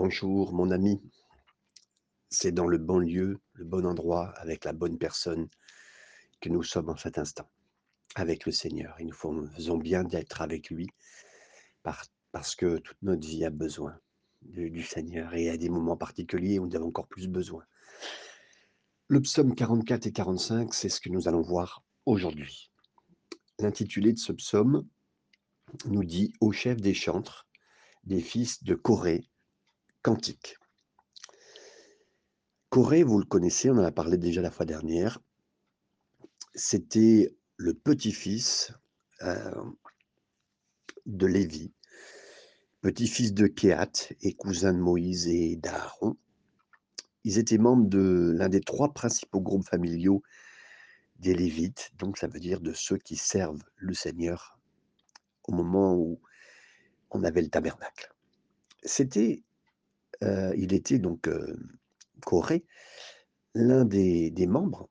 Bonjour mon ami, c'est dans le bon lieu, le bon endroit, avec la bonne personne que nous sommes en cet instant, avec le Seigneur. Et nous faisons bien d'être avec lui par- parce que toute notre vie a besoin du Seigneur et à des moments particuliers où nous avons encore plus besoin. Le psaume 44 et 45, c'est ce que nous allons voir aujourd'hui. L'intitulé de ce psaume nous dit Au chef des chantres, des fils de Corée, cantique. Corée, vous le connaissez, on en a parlé déjà la fois dernière. C'était le petit-fils euh, de Lévi, petit-fils de Kéat et cousin de Moïse et d'Aaron. Ils étaient membres de l'un des trois principaux groupes familiaux des Lévites, donc ça veut dire de ceux qui servent le Seigneur au moment où on avait le tabernacle. C'était, euh, il était donc euh, Corée, l'un des, membres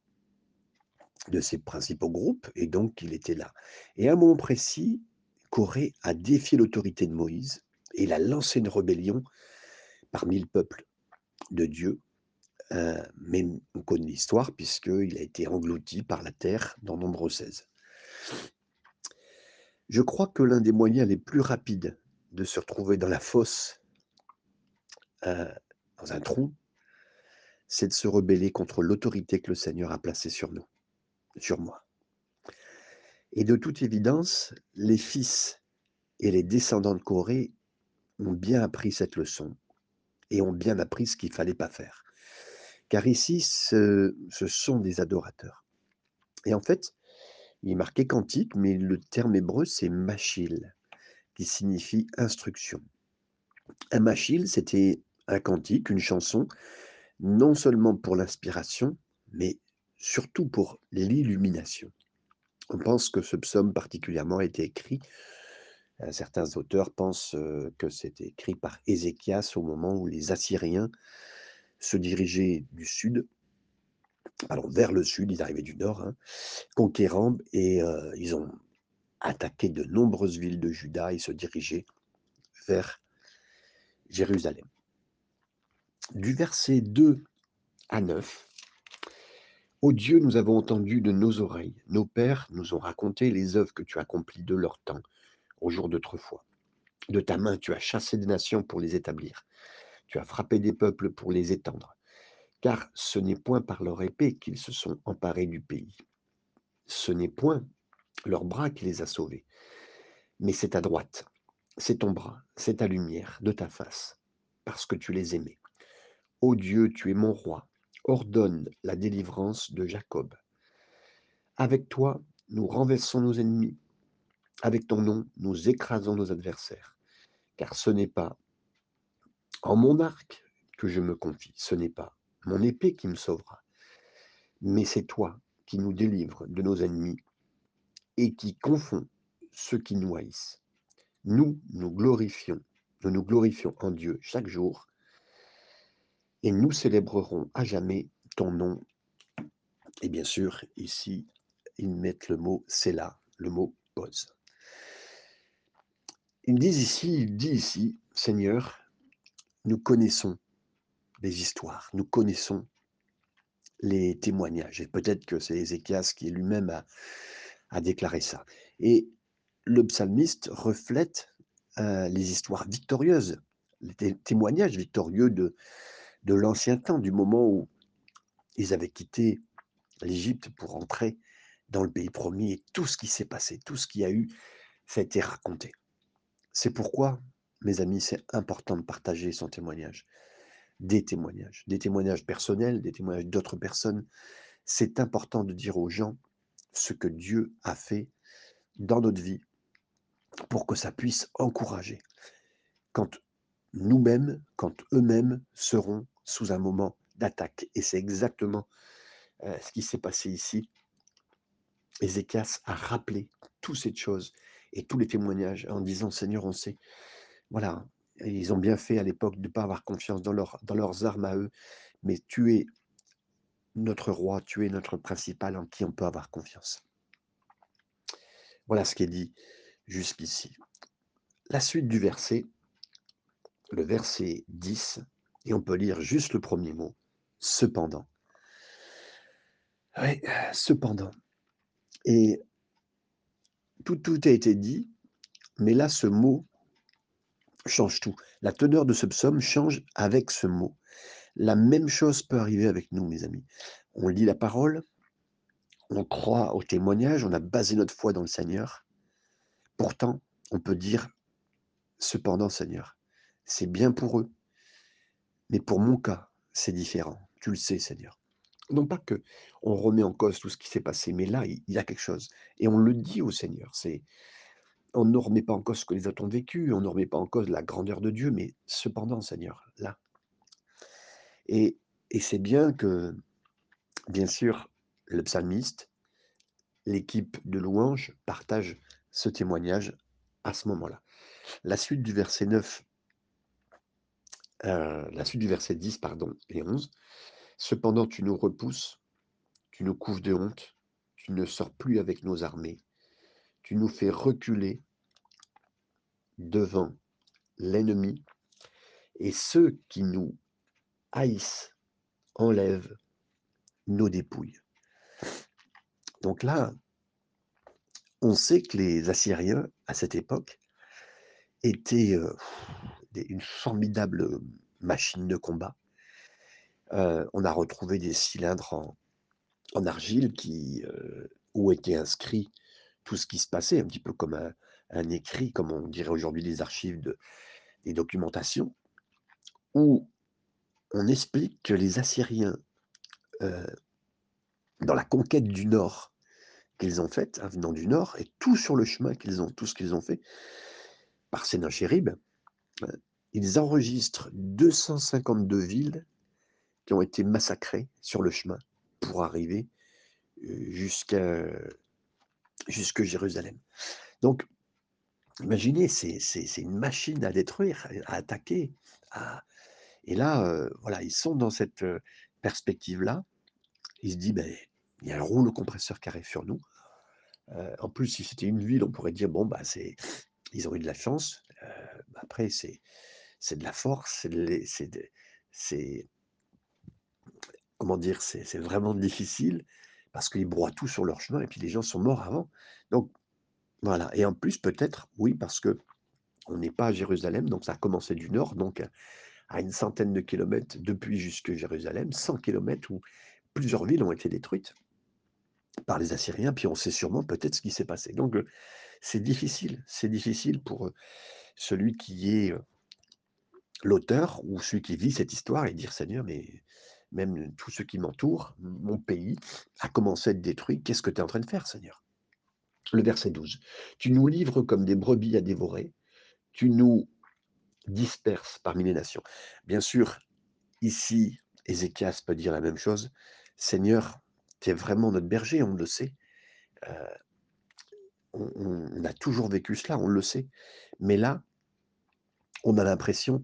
de ces principaux groupes, et donc il était là. Et à un moment précis, Corée a défié l'autorité de Moïse et il a lancé une rébellion parmi le peuple de Dieu. Euh, mais on connaît l'histoire puisqu'il a été englouti par la terre dans Nombre 16. Je crois que l'un des moyens les plus rapides de se retrouver dans la fosse, euh, dans un trou, c'est de se rebeller contre l'autorité que le Seigneur a placée sur nous, sur moi. Et de toute évidence, les fils et les descendants de Corée ont bien appris cette leçon et ont bien appris ce qu'il fallait pas faire. Car ici, ce, ce sont des adorateurs. Et en fait, il est marqué cantique, mais le terme hébreu, c'est machil, qui signifie instruction. Un machil, c'était un cantique, une chanson, non seulement pour l'inspiration, mais surtout pour l'illumination. On pense que ce psaume particulièrement a été écrit, euh, certains auteurs pensent euh, que c'était écrit par Ézéchias au moment où les Assyriens se dirigeaient du sud, pardon, vers le sud, ils arrivaient du nord, hein, conquérant, et euh, ils ont attaqué de nombreuses villes de Juda et se dirigeaient vers Jérusalem. Du verset 2 à 9, Ô Dieu, nous avons entendu de nos oreilles, nos pères nous ont raconté les œuvres que tu as accomplies de leur temps, au jour d'autrefois. De ta main, tu as chassé des nations pour les établir. Tu as frappé des peuples pour les étendre. Car ce n'est point par leur épée qu'ils se sont emparés du pays. Ce n'est point leur bras qui les a sauvés. Mais c'est ta droite, c'est ton bras, c'est ta lumière de ta face, parce que tu les aimais. Ô Dieu, tu es mon roi, ordonne la délivrance de Jacob. Avec toi, nous renversons nos ennemis. Avec ton nom, nous écrasons nos adversaires. Car ce n'est pas en mon arc que je me confie, ce n'est pas mon épée qui me sauvera, mais c'est toi qui nous délivres de nos ennemis et qui confond ceux qui nous haïssent. Nous, nous glorifions, nous nous glorifions en Dieu chaque jour et nous célébrerons à jamais ton nom. Et bien sûr, ici, ils mettent le mot c'est là, le mot pause. Ils disent ici, il dit ici, Seigneur, nous connaissons les histoires, nous connaissons les témoignages. Et peut-être que c'est Ézéchias qui lui-même a, déclaré ça. Et le psalmiste reflète euh, les histoires victorieuses, les témoignages victorieux de, de l'ancien temps, du moment où ils avaient quitté l'Égypte pour entrer dans le pays promis et tout ce qui s'est passé, tout ce qui a eu, ça a été raconté. C'est pourquoi, mes amis, c'est important de partager son témoignage, des témoignages, des témoignages personnels, des témoignages d'autres personnes. C'est important de dire aux gens ce que Dieu a fait dans notre vie pour que ça puisse encourager. Quand nous-mêmes, quand eux-mêmes seront sous un moment d'attaque. Et c'est exactement euh, ce qui s'est passé ici. Ézéchias a rappelé toutes ces choses et tous les témoignages en disant Seigneur, on sait, voilà, ils ont bien fait à l'époque de ne pas avoir confiance dans, leur, dans leurs armes à eux, mais tu es notre roi, tu es notre principal en qui on peut avoir confiance. Voilà ce qui est dit jusqu'ici. La suite du verset le verset 10, et on peut lire juste le premier mot, cependant. Oui, cependant. Et tout, tout a été dit, mais là, ce mot change tout. La teneur de ce psaume change avec ce mot. La même chose peut arriver avec nous, mes amis. On lit la parole, on croit au témoignage, on a basé notre foi dans le Seigneur. Pourtant, on peut dire, cependant, Seigneur, c'est bien pour eux, mais pour mon cas, c'est différent. Tu le sais, Seigneur. Non pas que on remet en cause tout ce qui s'est passé, mais là, il y a quelque chose. Et on le dit au Seigneur. C'est, on ne remet pas en cause ce que les autres ont vécu, on ne remet pas en cause la grandeur de Dieu, mais cependant, Seigneur, là. Et, et c'est bien que, bien sûr, le psalmiste, l'équipe de louange partage ce témoignage à ce moment-là. La suite du verset 9, euh, la suite du verset 10, pardon, et 11. Cependant, tu nous repousses, tu nous couvres de honte, tu ne sors plus avec nos armées, tu nous fais reculer devant l'ennemi, et ceux qui nous haïssent enlèvent nos dépouilles. Donc là, on sait que les Assyriens, à cette époque, étaient euh, une formidable machine de combat. Euh, on a retrouvé des cylindres en, argile qui, euh, où était inscrit tout ce qui se passait, un petit peu comme un, écrit, comme on dirait aujourd'hui les archives de, des documentations, où on explique que les Assyriens, dans la conquête du Nord, qu'ils ont faite, hein, venant du nord, et tout sur le chemin qu'ils ont, tout ce qu'ils ont fait, par Sénachérib, euh, ils enregistrent 252 villes qui ont été massacrées sur le chemin pour arriver euh, jusqu'à Jérusalem. Donc, imaginez, c'est une machine à détruire, à attaquer. Et là, euh, voilà, ils sont dans cette perspective-là. Ils se disent, ben, il y a un rouleau compresseur qui arrive sur nous. Euh, en plus, si c'était une ville, on pourrait dire, bon, c'est, ils ont eu de la chance. Euh, bah, après, c'est, c'est de la force, c'est, c'est, comment dire, c'est, vraiment difficile parce qu'ils broient tout sur leur chemin et puis les gens sont morts avant. Donc, voilà. Et en plus, peut-être, oui, parce que on n'est pas à Jérusalem, donc ça a commencé du nord, donc à une centaine de kilomètres depuis jusque Jérusalem, 100 kilomètres où plusieurs villes ont été détruites par les Assyriens, puis on sait sûrement peut-être ce qui s'est passé. Donc c'est difficile, c'est difficile pour celui qui est l'auteur ou celui qui vit cette histoire et dire Seigneur, mais même tous ceux qui m'entourent, mon pays a commencé à être détruit, qu'est-ce que tu es en train de faire, Seigneur? Le verset 12. Tu nous livres comme des brebis à dévorer, tu nous disperses parmi les nations. Bien sûr, ici, Ézéchias peut dire la même chose. Seigneur, tu es vraiment notre berger, on le sait. Euh, on, a toujours vécu cela, on le sait. Mais là, on a l'impression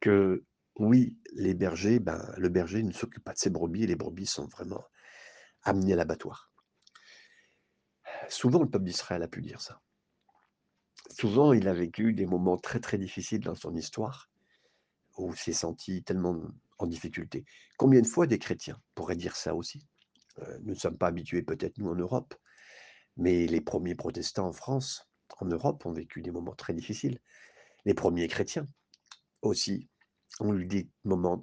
que oui, les bergers, ben, le berger ne s'occupe pas de ses brebis et les brebis sont vraiment amenées à l'abattoir. Souvent, le peuple d'Israël a pu dire ça. Souvent, il a vécu des moments très très difficiles dans son histoire où il s'est senti tellement en difficulté. Combien de fois des chrétiens pourraient dire ça aussi? Euh, nous ne sommes pas habitués peut-être nous en Europe, mais les premiers protestants en France, en Europe, ont vécu des moments très difficiles. Les premiers chrétiens aussi ont eu des moments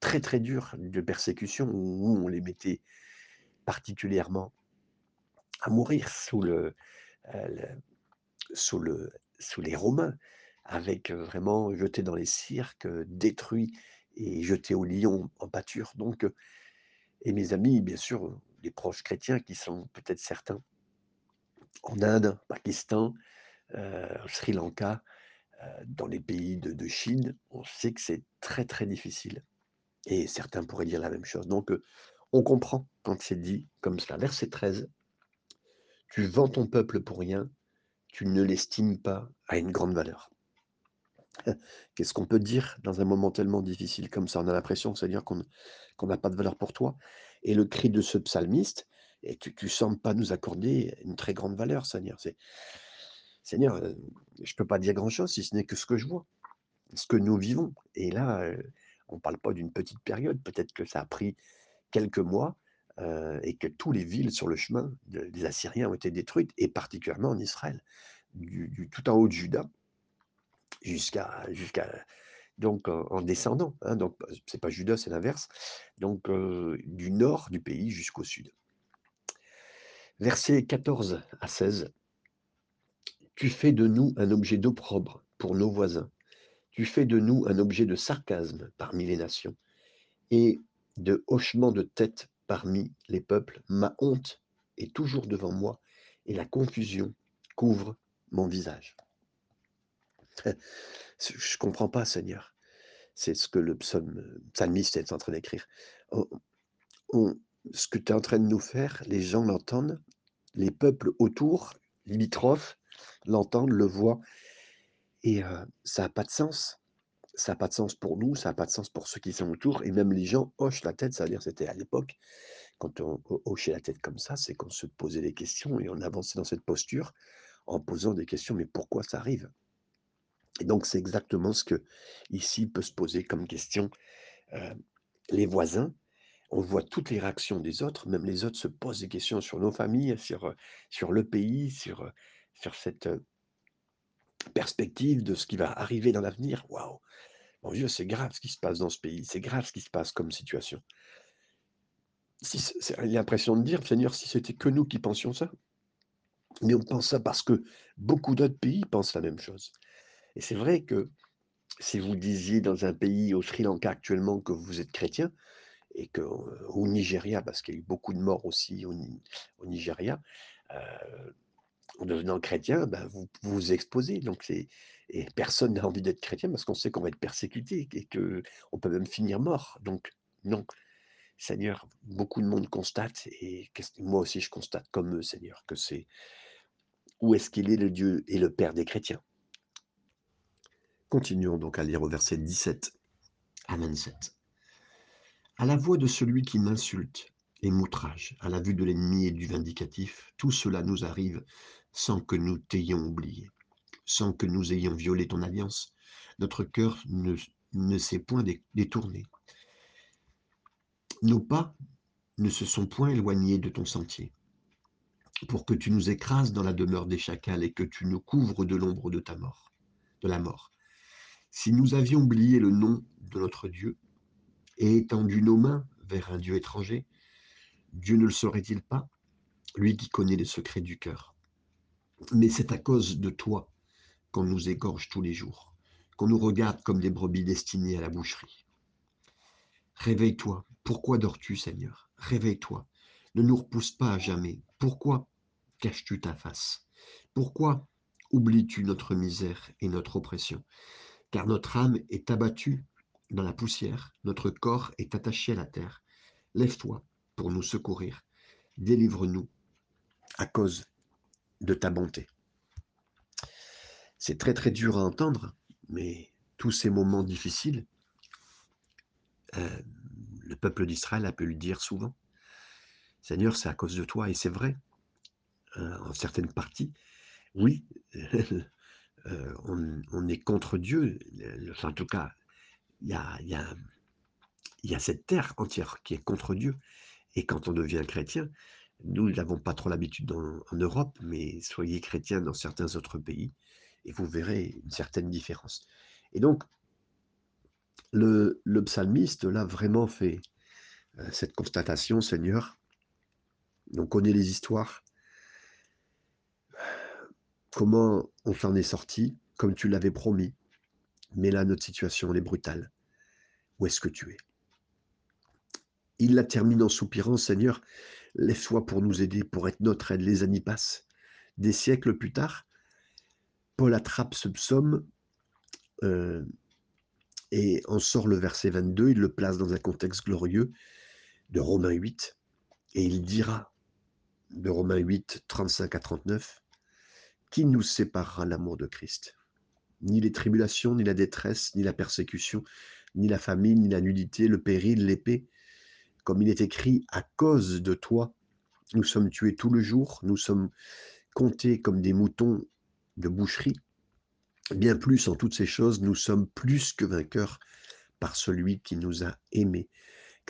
très très durs de persécution où on les mettait particulièrement à mourir sous euh, sous le sous les Romains, avec euh, vraiment jetés dans les cirques, détruits et jetés au lion en pâture. Donc et mes amis, bien sûr, les proches chrétiens qui sont peut-être certains en Inde, Pakistan, euh, Sri Lanka, euh, dans les pays de, Chine, on sait que c'est très très difficile. Et certains pourraient dire la même chose. Donc euh, on comprend quand c'est dit comme cela. Verset 13, tu vends ton peuple pour rien, tu ne l'estimes pas à une grande valeur. Qu'est-ce qu'on peut dire dans un moment tellement difficile comme ça? On a l'impression, c'est-à-dire qu'on n'a pas de valeur pour toi. Et le cri de ce psalmiste, et tu ne sembles pas nous accorder une très grande valeur, Seigneur. Seigneur, euh, je ne peux pas dire grand-chose si ce n'est que ce que je vois. ce que nous vivons. Et là, heu, on ne parle pas d'une petite période, peut-être que ça a pris quelques mois, heu, et que tous les villes sur le chemin de des Assyriens ont été détruites et particulièrement en Israël. Du tout en haut de Juda jusqu'à donc en en descendant, hein, donc c'est pas Juda, c'est l'inverse, donc du nord du pays jusqu'au sud. Versets 14 à 16. Tu fais de nous un objet d'opprobre pour nos voisins. Tu fais de nous un objet de sarcasme parmi les nations et de hochement de tête parmi les peuples. Ma honte est toujours devant moi et la confusion couvre mon visage. Je comprends pas, Seigneur. C'est ce que le psaume, psalmiste est en train d'écrire. Ce que tu es en train de nous faire, les gens l'entendent, les peuples autour, limitrophes, l'entendent, le voient, et euh, ça n'a pas de sens. Ça n'a pas de sens pour nous, ça n'a pas de sens pour ceux qui sont autour, et même les gens hochent la tête, c'est-à-dire c'était à l'époque, quand on ho- hochait la tête comme ça, c'est qu'on se posait des questions et on avançait dans cette posture en posant des questions, mais pourquoi ça arrive? Et donc c'est exactement ce que ici peut se poser comme question. Euh, les voisins, on voit toutes les réactions des autres, même les autres se posent des questions sur nos familles, sur, sur le pays, sur, sur cette perspective de ce qui va arriver dans l'avenir. Waouh, mon Dieu, c'est grave ce qui se passe dans ce pays, c'est grave ce qui se passe comme situation. Si c'est l'impression de dire, Seigneur, si c'était que nous qui pensions ça, mais on pense ça parce que beaucoup d'autres pays pensent la même chose. Et c'est vrai que si vous disiez dans un pays, au Sri Lanka actuellement, que vous êtes chrétien, et que, au Nigeria, parce qu'il y a eu beaucoup de morts aussi au, Ni- au Nigeria, en devenant chrétien, ben, vous vous exposez. Donc et personne n'a envie d'être chrétien parce qu'on sait qu'on va être persécuté et que on peut même finir mort. Donc non, Seigneur, beaucoup de monde constate, et moi aussi je constate comme eux, Seigneur, que c'est où est-ce qu'il est le Dieu et le Père des chrétiens? Continuons donc à lire au verset 17 à 27. À la voix de celui qui m'insulte et m'outrage, à la vue de l'ennemi et du vindicatif, tout cela nous arrive sans que nous t'ayons oublié, sans que nous ayons violé ton alliance. Notre cœur ne, ne s'est point dé- détourné. Nos pas ne se sont point éloignés de ton sentier, pour que tu nous écrases dans la demeure des chacals et que tu nous couvres de l'ombre de ta mort, de la mort. Si nous avions oublié le nom de notre Dieu et étendu nos mains vers un Dieu étranger, Dieu ne le saurait-il pas, lui qui connaît les secrets du cœur Mais c'est à cause de toi qu'on nous égorge tous les jours, qu'on nous regarde comme des brebis destinées à la boucherie. Réveille-toi. Pourquoi dors-tu, Seigneur? Réveille-toi. Ne nous repousse pas à jamais. Pourquoi caches-tu ta face? Pourquoi oublies-tu notre misère et notre oppression? Car notre âme est abattue dans la poussière, notre corps est attaché à la terre. Lève-toi pour nous secourir. Délivre-nous à cause de ta bonté. C'est très très dur à entendre, mais tous ces moments difficiles, euh, le peuple d'Israël a pu le dire souvent. Seigneur, c'est à cause de toi, et c'est vrai, euh, en certaines parties, oui, euh, on, on, est contre Dieu, enfin, en tout cas, y a, y, a, cette terre entière qui est contre Dieu, et quand on devient chrétien, nous n'avons pas trop l'habitude en Europe, mais soyez chrétien dans certains autres pays, et vous verrez une certaine différence. Et donc, le, le psalmiste, là, vraiment fait euh, cette constatation, Seigneur. On connaît les histoires. Comment on s'en est sorti, comme tu l'avais promis. Mais là, notre situation, elle est brutale. Où est-ce que tu es? Il la termine en soupirant, Seigneur, lève-toi pour nous aider, pour être notre aide. Les années passent. Des siècles plus tard, Paul attrape ce psaume euh, et en sort le verset 22, il le place dans un contexte glorieux de Romains 8, et il dira de Romains 8, 35 à 39, Qui nous séparera l'amour de Christ? Ni les tribulations, ni la détresse, ni la persécution, ni la famine, ni la nudité, le péril, l'épée. Comme il est écrit, à cause de toi, nous sommes tués tout le jour, nous sommes comptés comme des moutons de boucherie. Bien plus en toutes ces choses, nous sommes plus que vainqueurs par celui qui nous a aimés.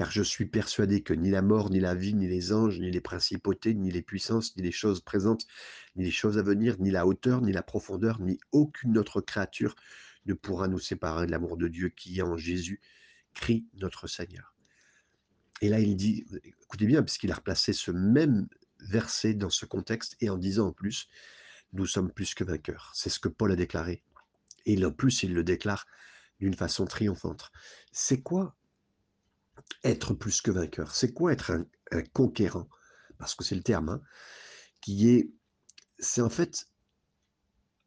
Car je suis persuadé que ni la mort, ni la vie, ni les anges, ni les principautés, ni les puissances, ni les choses présentes, ni les choses à venir, ni la hauteur, ni la profondeur, ni aucune autre créature ne pourra nous séparer de l'amour de Dieu qui est en Jésus, crie notre Seigneur. Et là, il dit, écoutez bien, puisqu'il a replacé ce même verset dans ce contexte et en disant en plus, nous sommes plus que vainqueurs. C'est ce que Paul a déclaré. Et en plus, il le déclare d'une façon triomphante. C'est quoi être plus que vainqueur C'est quoi être un, conquérant? Parce que c'est le terme, hein, qui est, c'est en fait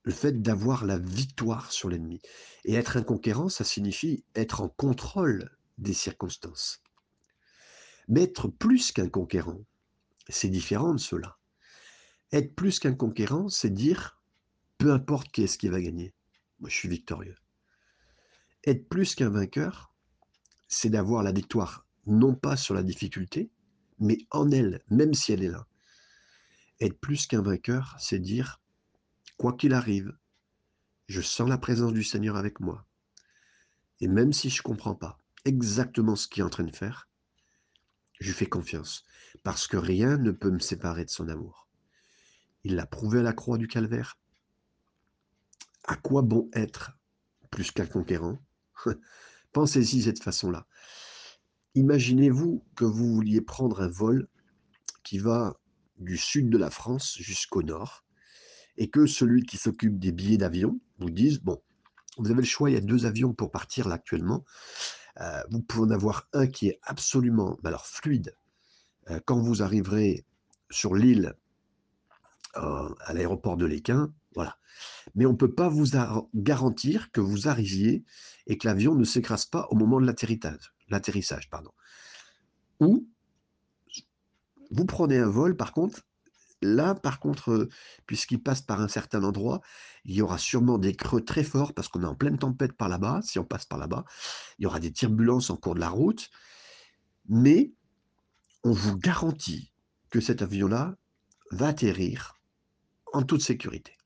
le fait d'avoir la victoire sur l'ennemi. Et être un conquérant, ça signifie être en contrôle des circonstances. Mais être plus qu'un conquérant, c'est différent de cela. Être plus qu'un conquérant, c'est dire, peu importe qui est-ce qui va gagner, moi je suis victorieux. Être plus qu'un vainqueur, c'est d'avoir la victoire, non pas sur la difficulté, mais en elle, même si elle est là. Être plus qu'un vainqueur, c'est dire, quoi qu'il arrive, je sens la présence du Seigneur avec moi. Et même si je ne comprends pas exactement ce qu'il est en train de faire, je lui fais confiance, parce que rien ne peut me séparer de son amour. Il l'a prouvé à la croix du calvaire. À quoi bon être plus qu'un conquérant? Pensez-y de cette façon-là. Imaginez-vous que vous vouliez prendre un vol qui va du sud de la France jusqu'au nord, et que celui qui s'occupe des billets d'avion vous dise, bon, vous avez le choix, il y a deux avions pour partir là actuellement. Euh, vous pouvez en avoir un qui est absolument alors, fluide. Euh, quand vous arriverez sur l'île euh, à l'aéroport de l'Équin, voilà. Mais on ne peut pas vous garantir que vous arriviez et que l'avion ne s'écrase pas au moment de l'atterrissage. Ou vous prenez un vol, par contre, Là, par contre, puisqu'il passe par un certain endroit, il y aura sûrement des creux très forts parce qu'on est en pleine tempête par là-bas, si on passe par là-bas. Il y aura des turbulences en cours de la route. Mais on vous garantit que cet avion-là va atterrir en toute sécurité.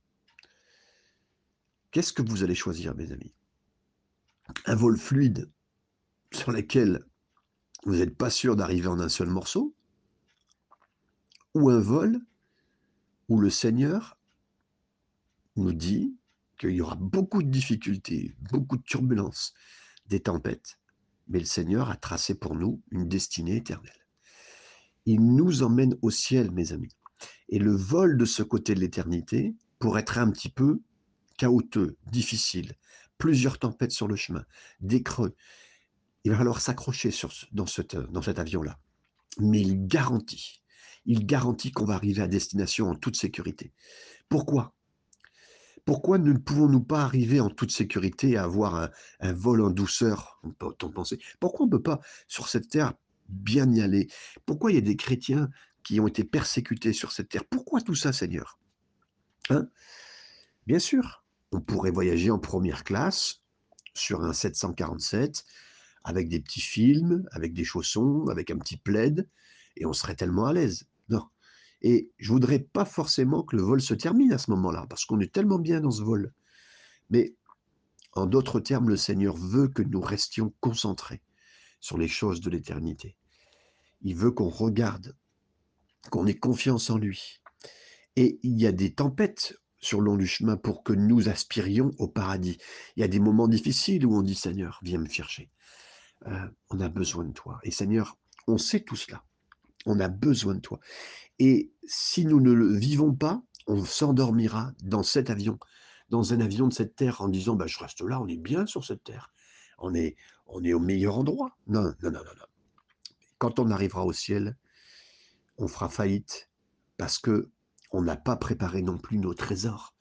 Qu'est-ce que vous allez choisir, mes amis? Un vol fluide sur lequel vous n'êtes pas sûr d'arriver en un seul morceau? Ou un vol où le Seigneur nous dit qu'il y aura beaucoup de difficultés, beaucoup de turbulences, des tempêtes, mais le Seigneur a tracé pour nous une destinée éternelle. Il nous emmène au ciel, mes amis. Et le vol de ce côté de l'éternité, pour être un petit peu chaotique, difficile, plusieurs tempêtes sur le chemin, des creux, il va falloir s'accrocher dans, dans cet avion-là. Mais il garantit il garantit qu'on va arriver à destination en toute sécurité. Pourquoi? Pourquoi ne pouvons-nous pas arriver en toute sécurité à avoir un, vol en douceur On peut en penser? Pourquoi on ne peut pas, sur cette terre, bien y aller? Pourquoi il y a des chrétiens qui ont été persécutés sur cette terre? Pourquoi tout ça, Seigneur? Hein? Bien sûr, on pourrait voyager en première classe sur un 747 avec des petits films, avec des chaussons, avec un petit plaid, et on serait tellement à l'aise. Non. Et je voudrais pas forcément que le vol se termine à ce moment-là, parce qu'on est tellement bien dans ce vol. Mais en d'autres termes, le Seigneur veut que nous restions concentrés sur les choses de l'éternité. Il veut qu'on regarde, qu'on ait confiance en lui. Et il y a des tempêtes sur le long du chemin pour que nous aspirions au paradis. Il y a des moments difficiles où on dit Seigneur, viens me chercher. Euh, on a besoin de toi. Et Seigneur, on sait tout cela. On a besoin de toi. Et si nous ne le vivons pas, on s'endormira dans cet avion, dans un avion de cette terre, en disant bah, Je reste là, on est bien sur cette terre. On est, on est au meilleur endroit. Non, non, non, non, non. Quand on arrivera au ciel, on fera faillite parce que on n'a pas préparé non plus nos trésors.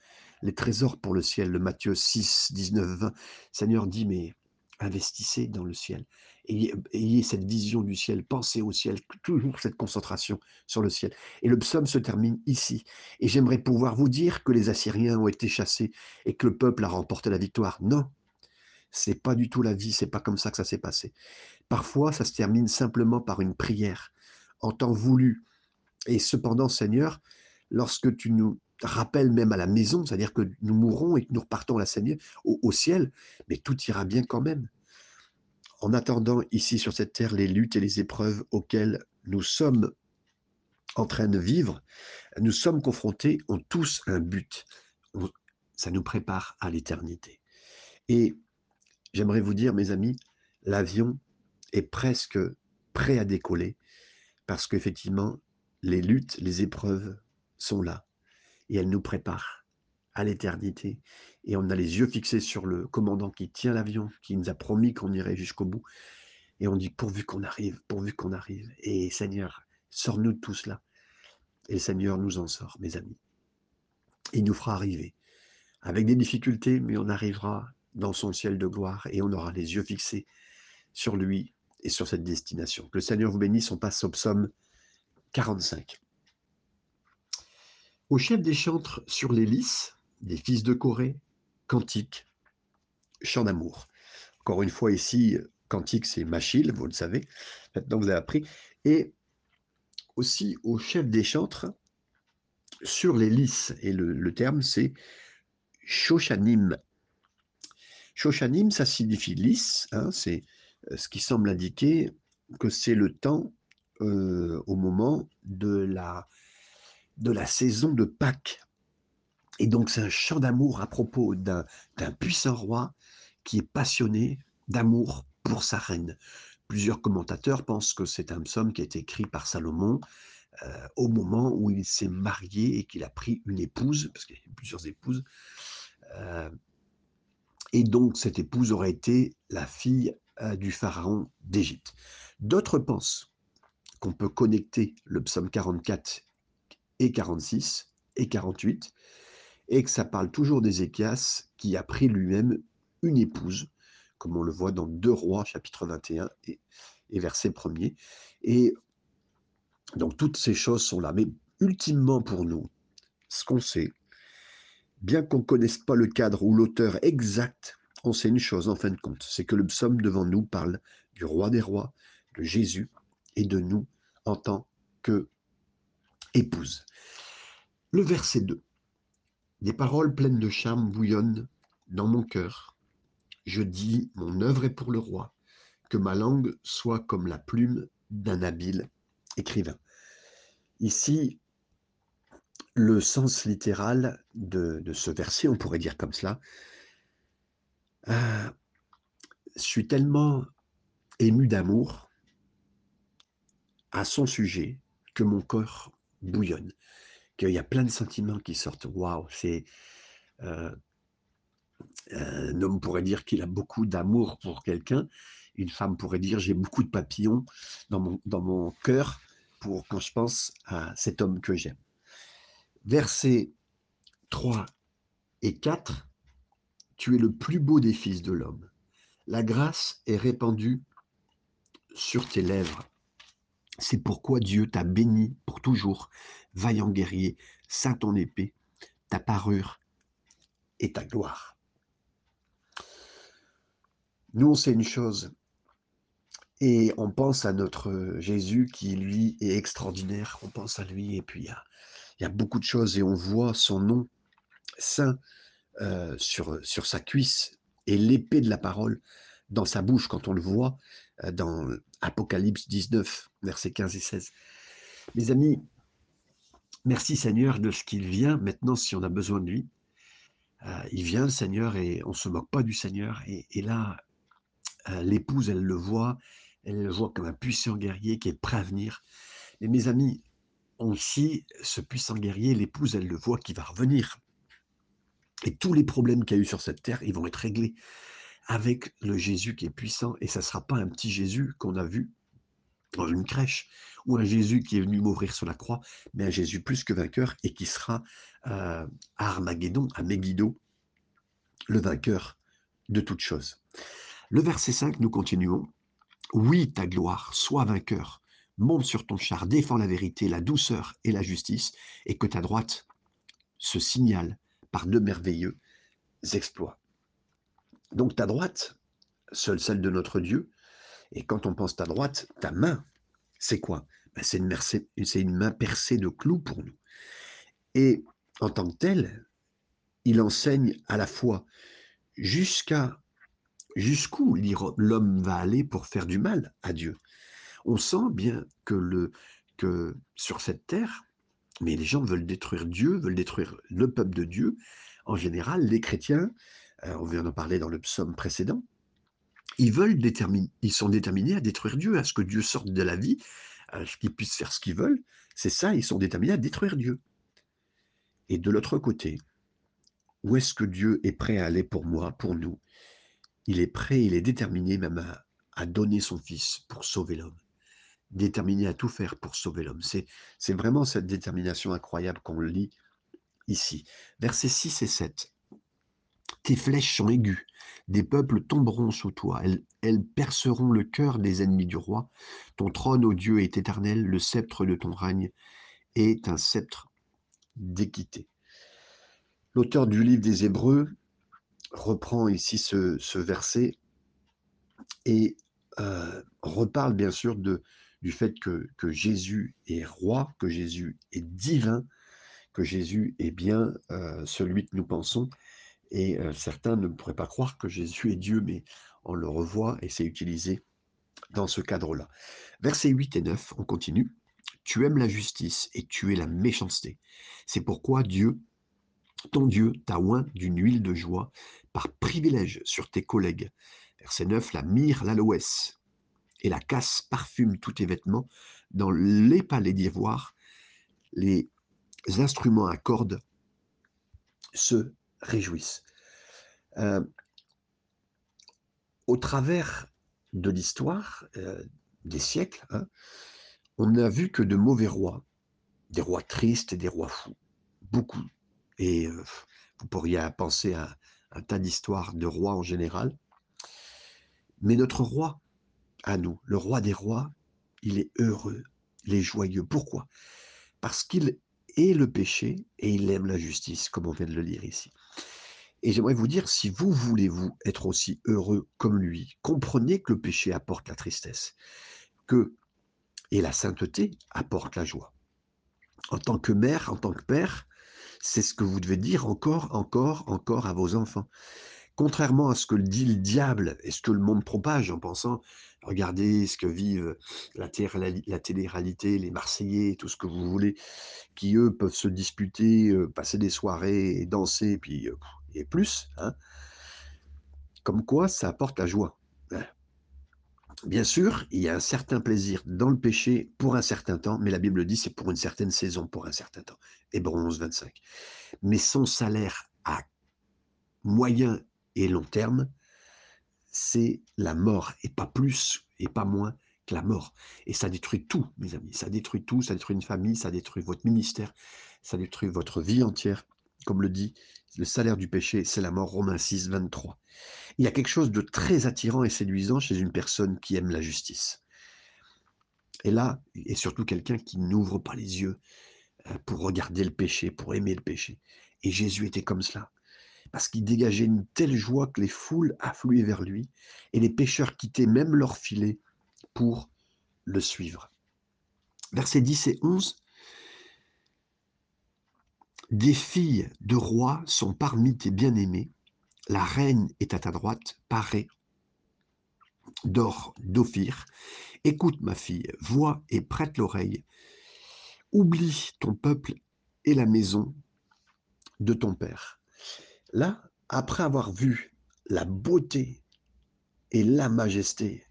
Les trésors pour le ciel, le Matthieu 6, 19, 20. Seigneur dit, mais investissez dans le ciel. Ayez, cette vision du ciel, pensez au ciel, toujours cette concentration sur le ciel. Et le psaume se termine ici. Et j'aimerais pouvoir vous dire que les Assyriens ont été chassés et que le peuple a remporté la victoire. Non, c'est pas du tout la vie, c'est pas comme ça que ça s'est passé. Parfois, ça se termine simplement par une prière en temps voulu. Et cependant, Seigneur, lorsque tu nous rappelles même à la maison, c'est-à-dire que nous mourrons et que nous repartons la au, au ciel, mais tout ira bien quand même. En attendant ici sur cette terre les luttes et les épreuves auxquelles nous sommes en train de vivre, nous sommes confrontés, ont tous un but. Ça nous prépare à l'éternité. Et j'aimerais vous dire, mes amis, l'avion est presque prêt à décoller parce qu'effectivement, les luttes, les épreuves sont là et elles nous préparent à l'éternité. Et on a les yeux fixés sur le commandant qui tient l'avion, qui nous a promis qu'on irait jusqu'au bout. Et on dit pourvu qu'on arrive, pourvu qu'on arrive. Et Seigneur, sors-nous de tout cela. Et le Seigneur nous en sort, mes amis. Il nous fera arriver avec des difficultés, mais on arrivera dans son ciel de gloire et on aura les yeux fixés sur lui et sur cette destination. Que le Seigneur vous bénisse. On passe au psaume 45. Au chef des chantres sur les lys, des fils de Corée, cantique, chant d'amour. Encore une fois ici, cantique c'est Machil, vous le savez, maintenant vous avez appris. Et aussi au chef des chantres sur les lys, et le, terme c'est Shoshanim. Shoshanim, ça signifie lys, hein, c'est euh, ce qui semble indiquer que c'est le temps euh, au moment de la, de la saison de Pâques. Et donc c'est un chant d'amour à propos d'un puissant roi qui est passionné d'amour pour sa reine. Plusieurs commentateurs pensent que c'est un psaume qui a été écrit par Salomon euh, au moment où il s'est marié et qu'il a pris une épouse, parce qu'il y a plusieurs épouses. et donc cette épouse aurait été la fille euh, du pharaon d'Égypte. D'autres pensent qu'on peut connecter le psaume 44 et 46 et 48 et que ça parle toujours d'Ézéchias qui a pris lui-même une épouse, comme on le voit dans 2 Rois, chapitre 21 et, et verset 1er. Et donc toutes ces choses sont là. Mais ultimement pour nous, ce qu'on sait, bien qu'on ne connaisse pas le cadre ou l'auteur exact on sait une chose en fin de compte, c'est que le psaume devant nous parle du roi des rois, de Jésus et de nous en tant que épouse. Le verset 2. Des paroles pleines de charme bouillonnent dans mon cœur. Je dis, mon œuvre est pour le roi, que ma langue soit comme la plume d'un habile écrivain. Ici, le sens littéral de, ce verset, on pourrait dire comme cela, euh, je suis tellement ému d'amour à son sujet que mon corps bouillonne, qu'il y a plein de sentiments qui sortent. Waouh, c'est euh, un homme pourrait dire qu'il a beaucoup d'amour pour quelqu'un. Une femme pourrait dire j'ai beaucoup de papillons dans mon, dans mon cœur pour quand je pense à cet homme que j'aime. Versets 3 et 4 tu es le plus beau des fils de l'homme. La grâce est répandue sur tes lèvres. C'est pourquoi Dieu t'a béni pour toujours, vaillant guerrier, saint ton épée, ta parure et ta gloire. Nous, on sait une chose, et on pense à notre Jésus qui, lui, est extraordinaire. On pense à lui, et puis il y a, beaucoup de choses, et on voit son nom saint euh, sur, sur sa cuisse et l'épée de la parole dans sa bouche quand on le voit euh, dans Apocalypse 19, versets 15 et 16. Mes amis, merci Seigneur de ce qu'il vient maintenant si on a besoin de lui. Euh, il vient Seigneur et on ne se moque pas du Seigneur. Et, là, l'épouse, elle le voit, elle le voit comme un puissant guerrier qui est prêt à venir. Et mes amis, aussi, ce puissant guerrier, l'épouse, elle le voit qui va revenir. Et tous les problèmes qu'il y a eu sur cette terre, ils vont être réglés avec le Jésus qui est puissant. Et ça ne sera pas un petit Jésus qu'on a vu dans une crèche, ou un Jésus qui est venu mourir sur la croix, mais un Jésus plus que vainqueur et qui sera euh, à Armageddon, à Megiddo, le vainqueur de toutes choses. Le verset 5, nous continuons. Oui, ta gloire, sois vainqueur, monte sur ton char, défends la vérité, la douceur et la justice, et que ta droite se signale par de merveilleux exploits. Donc ta droite, seule celle de notre Dieu, et quand on pense ta droite, ta main, c'est quoi? Ben, C'est une, une main percée de clous pour nous. Et en tant que tel, il enseigne à la fois jusqu'à jusqu'où l'homme va aller pour faire du mal à Dieu. On sent bien que, le, que sur cette terre, mais les gens veulent détruire Dieu, veulent détruire le peuple de Dieu. En général, les chrétiens, euh, on vient d'en parler dans le psaume précédent, ils veulent déterminer, ils sont déterminés à détruire Dieu, à ce que Dieu sorte de la vie, à ce qu'ils puissent faire ce qu'ils veulent. C'est ça, ils sont déterminés à détruire Dieu. Et de l'autre côté, où est-ce que Dieu est prêt à aller pour moi, pour nous? Il est prêt, il est déterminé même à, donner son Fils pour sauver l'homme. Déterminé à tout faire pour sauver l'homme. C'est, vraiment cette détermination incroyable qu'on lit ici. Versets 6 et 7. Tes flèches sont aiguës, des peuples tomberont sous toi, elles, perceront le cœur des ennemis du roi. Ton trône, ô Dieu, est éternel, le sceptre de ton règne est un sceptre d'équité. L'auteur du livre des Hébreux reprend ici ce, verset et euh, reparle bien sûr du fait que, Jésus est roi, que Jésus est divin, que Jésus est bien euh, celui que nous pensons. Et euh, certains ne pourraient pas croire que Jésus est Dieu, mais on le revoit et c'est utilisé dans ce cadre-là. Versets 8 et 9, on continue. Tu aimes la justice et tu es la méchanceté. C'est pourquoi Dieu, ton Dieu, t'a oint d'une huile de joie par privilège sur tes collègues. Verset 9, la myrrhe, l'aloès et la casse parfument tous tes vêtements. Dans les palais d'ivoire, les instruments à cordes se réjouissent. Euh, au travers de l'histoire, euh, des siècles, hein, on n'a vu que de mauvais rois, des rois tristes et des rois fous, beaucoup. Et euh, vous pourriez penser à un tas d'histoires de rois en général. Mais notre roi, à nous, le roi des rois, il est heureux, il est joyeux. Pourquoi? Parce qu'il est le péché et il aime la justice, comme on vient de le lire ici. Et j'aimerais vous dire, si vous voulez vous être aussi heureux comme lui, comprenez que le péché apporte la tristesse, que et la sainteté apporte la joie. En tant que mère, en tant que père, c'est ce que vous devez dire encore, encore, encore à vos enfants. Contrairement à ce que dit le diable et ce que le monde propage en pensant, regardez ce que vivent la, la télé-réalité, les Marseillais, tout ce que vous voulez, qui eux peuvent se disputer, euh, passer des soirées et danser, puis euh, et plus. Hein. Comme quoi, ça apporte la joie. Hein. Bien sûr, il y a un certain plaisir dans le péché pour un certain temps, mais la Bible dit c'est pour une certaine saison, pour un certain temps. Hébreux 11, 25. Mais son salaire à moyen et long terme, c'est la mort, et pas plus et pas moins que la mort. Et ça détruit tout, mes amis. Ça détruit tout, ça détruit une famille, ça détruit votre ministère, ça détruit votre vie entière. Comme le dit, le salaire du péché, c'est la mort, Romains 6, 23. Il y a quelque chose de très attirant et séduisant chez une personne qui aime la justice. Et là, et surtout quelqu'un qui n'ouvre pas les yeux euh, pour regarder le péché, pour aimer le péché. Et Jésus était comme cela, parce qu'il dégageait une telle joie que les foules affluaient vers lui, et les pécheurs quittaient même leur filet pour le suivre. Versets 10 et 11. Des filles de rois sont parmi tes bien-aimés, la reine est à ta droite, parée d'or d'Ophir. Écoute, ma fille, vois et prête l'oreille. Oublie ton peuple et la maison de ton père. Là, après avoir vu la beauté et la majesté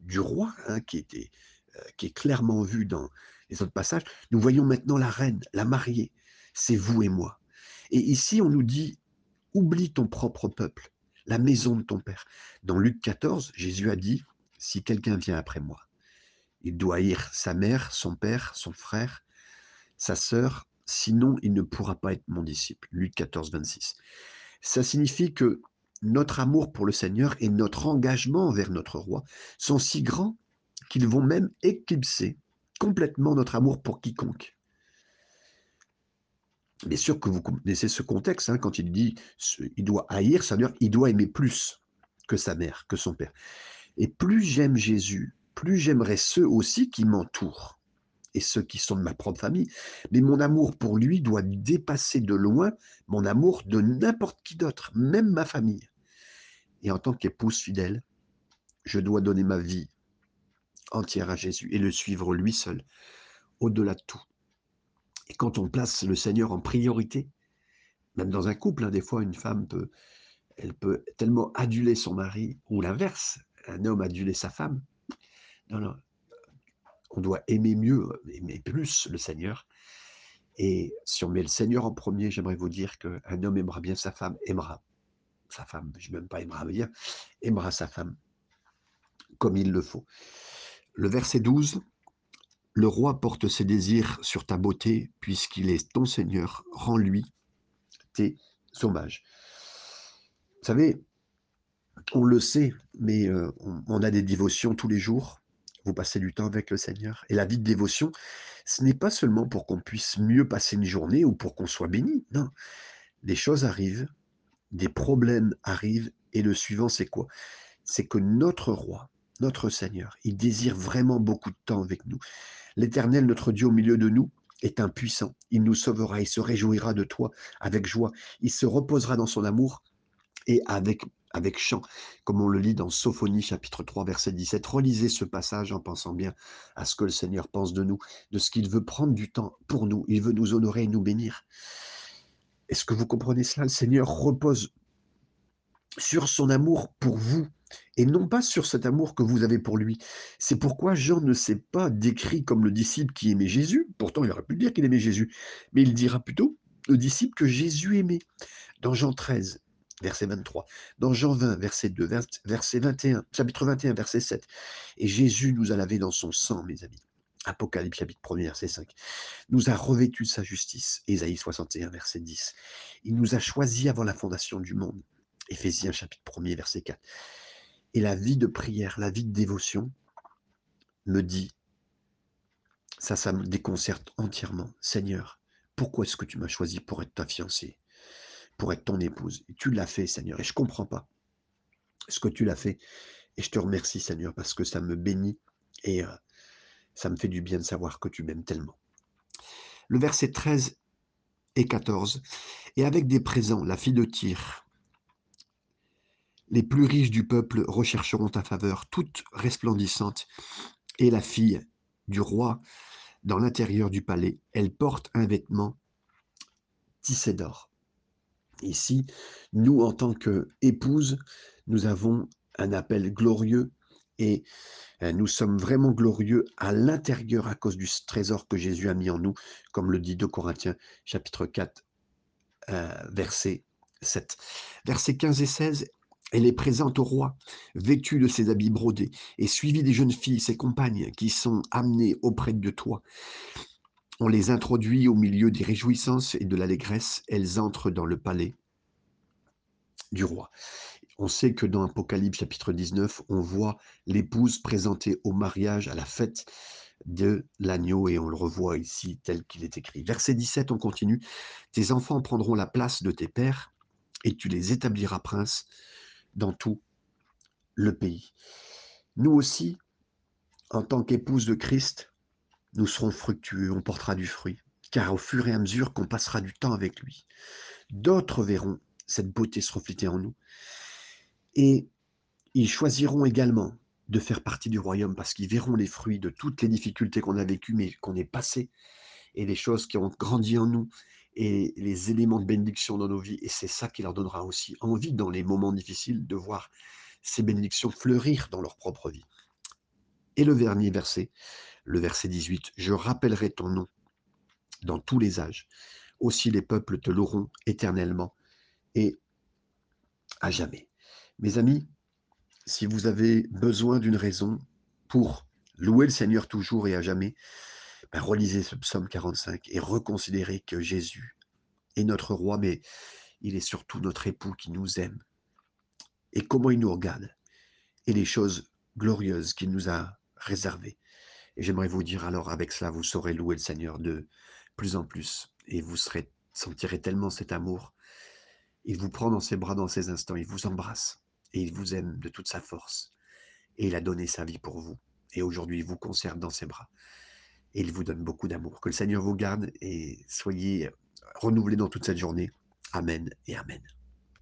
du roi, hein, qui, euh, qui est clairement vu dans les autres passages, nous voyons maintenant la reine, la mariée. C'est vous et moi. Et ici, on nous dit Oublie ton propre peuple, la maison de ton Père. Dans Luc 14, Jésus a dit, si quelqu'un vient après moi, il doit haïr sa mère, son père, son frère, sa sœur, sinon il ne pourra pas être mon disciple. Luc 14, 26. Ça signifie que notre amour pour le Seigneur et notre engagement vers notre roi sont si grands qu'ils vont même éclipser complètement notre amour pour quiconque. Bien sûr que vous connaissez ce contexte, hein, quand il dit il doit haïr sa mère, il doit aimer plus que sa mère, que son père. Et plus j'aime Jésus, plus j'aimerais ceux aussi qui m'entourent. et ceux qui sont de ma propre famille, mais mon amour pour lui doit dépasser de loin mon amour de n'importe qui d'autre, même ma famille. Et en tant qu'épouse fidèle, je dois donner ma vie entière à Jésus et le suivre lui seul, au-delà de tout. Et quand on place le Seigneur en priorité, même dans un couple, hein, des fois une femme peut, elle peut tellement aduler son mari, ou l'inverse, un homme aduler sa femme. Non, non, on doit aimer mieux, aimer plus le Seigneur. Et si on met le Seigneur en premier, j'aimerais vous dire qu'un homme aimera bien sa femme, aimera sa femme, je ne même pas aimera bien, aimera sa femme comme il le faut. Le verset 12, le roi porte ses désirs sur ta beauté, puisqu'il est ton Seigneur, rends-lui tes hommages. Vous savez, on le sait, mais euh, on a des dévotions tous les jours, vous passez du temps avec le Seigneur. Et la vie de dévotion, ce n'est pas seulement pour qu'on puisse mieux passer une journée ou pour qu'on soit béni. Non. Des choses arrivent, des problèmes arrivent, et le suivant, c'est quoi? C'est que notre roi, notre Seigneur, il désire vraiment beaucoup de temps avec nous. L'Éternel, notre Dieu au milieu de nous, est impuissant. Il nous sauvera, il se réjouira de toi avec joie. Il se reposera dans son amour et avec avec chant, comme on le lit dans Sophonie chapitre 3 verset 17. Relisez ce passage en pensant bien à ce que le Seigneur pense de nous, de ce qu'il veut prendre du temps pour nous. Il veut nous honorer et nous bénir. Est-ce que vous comprenez cela? Le Seigneur repose sur son amour pour vous et non pas sur cet amour que vous avez pour lui. C'est pourquoi Jean ne s'est pas décrit comme le disciple qui aimait Jésus, pourtant il aurait pu dire qu'il aimait Jésus, mais il dira plutôt le disciple que Jésus aimait. Dans Jean 13, verset 23. Dans Jean 20, verset 2, verset 21, chapitre 21, verset 7. Et Jésus nous a lavé dans son sang, mes amis. Apocalypse chapitre 1, verset 5. Nous a revêtus de sa justice. Ésaïe 61, verset 10. Il nous a choisis avant la fondation du monde. Éphésiens chapitre 1, verset 4. Et la vie de prière, la vie de dévotion me dit, ça, ça me déconcerte entièrement. Seigneur, pourquoi est-ce que tu m'as choisi pour être ta fiancée pour être ton épouse? tu l'as fait, Seigneur, et je ne comprends pas ce que tu l'as fait. Et je te remercie, Seigneur, parce que ça me bénit et euh, ça me fait du bien de savoir que tu m'aimes tellement. Le verset 13 et 14. Et avec des présents, la fille de Tyr, les plus riches du peuple rechercheront ta faveur, toute resplendissante, et la fille du roi, dans l'intérieur du palais, elle porte un vêtement tissé d'or. Ici, nous, en tant qu'épouses, nous avons un appel glorieux et euh, nous sommes vraiment glorieux à l'intérieur à cause du trésor que Jésus a mis en nous, comme le dit 2 Corinthiens chapitre 4, euh, verset 7. Versets 15 et 16, elle est présente au roi, vêtue de ses habits brodés, et suivie des jeunes filles, ses compagnes, qui sont amenées auprès de toi. On les introduit au milieu des réjouissances et de l'allégresse. Elles entrent dans le palais du roi. On sait que dans Apocalypse chapitre 19, on voit l'épouse présentée au mariage, à la fête de l'agneau, et on le revoit ici tel qu'il est écrit. Verset 17, on continue. Tes enfants prendront la place de tes pères, et tu les établiras princes dans tout le pays. Nous aussi, en tant qu'épouse de Christ, nous serons fructueux, on portera du fruit, car au fur et à mesure qu'on passera du temps avec lui, d'autres verront cette beauté se refléter en nous. Et ils choisiront également de faire partie du royaume parce qu'ils verront les fruits de toutes les difficultés qu'on a vécues, mais qu'on est passé, et les choses qui ont grandi en nous, et les éléments de bénédiction dans nos vies. Et c'est ça qui leur donnera aussi envie, dans les moments difficiles, de voir ces bénédictions fleurir dans leur propre vie. Et le dernier verset, le verset 18, je rappellerai ton nom dans tous les âges. Aussi les peuples te loueront éternellement et à jamais. Mes amis, si vous avez besoin d'une raison pour louer le Seigneur toujours et à jamais, relisez ce psaume 45 et reconsidérez que Jésus est notre roi, mais il est surtout notre époux qui nous aime. Et comment il nous regarde et les choses glorieuses qu'il nous a réservées. Et j'aimerais vous dire alors, avec cela, vous saurez louer le Seigneur de plus en plus. Et vous sentirez tellement cet amour. Il vous prend dans ses bras dans ces instants, il vous embrasse. Et il vous aime de toute sa force. Et il a donné sa vie pour vous. Et aujourd'hui, il vous conserve dans ses bras. Et il vous donne beaucoup d'amour. Que le Seigneur vous garde et soyez renouvelés dans toute cette journée. Amen et amen.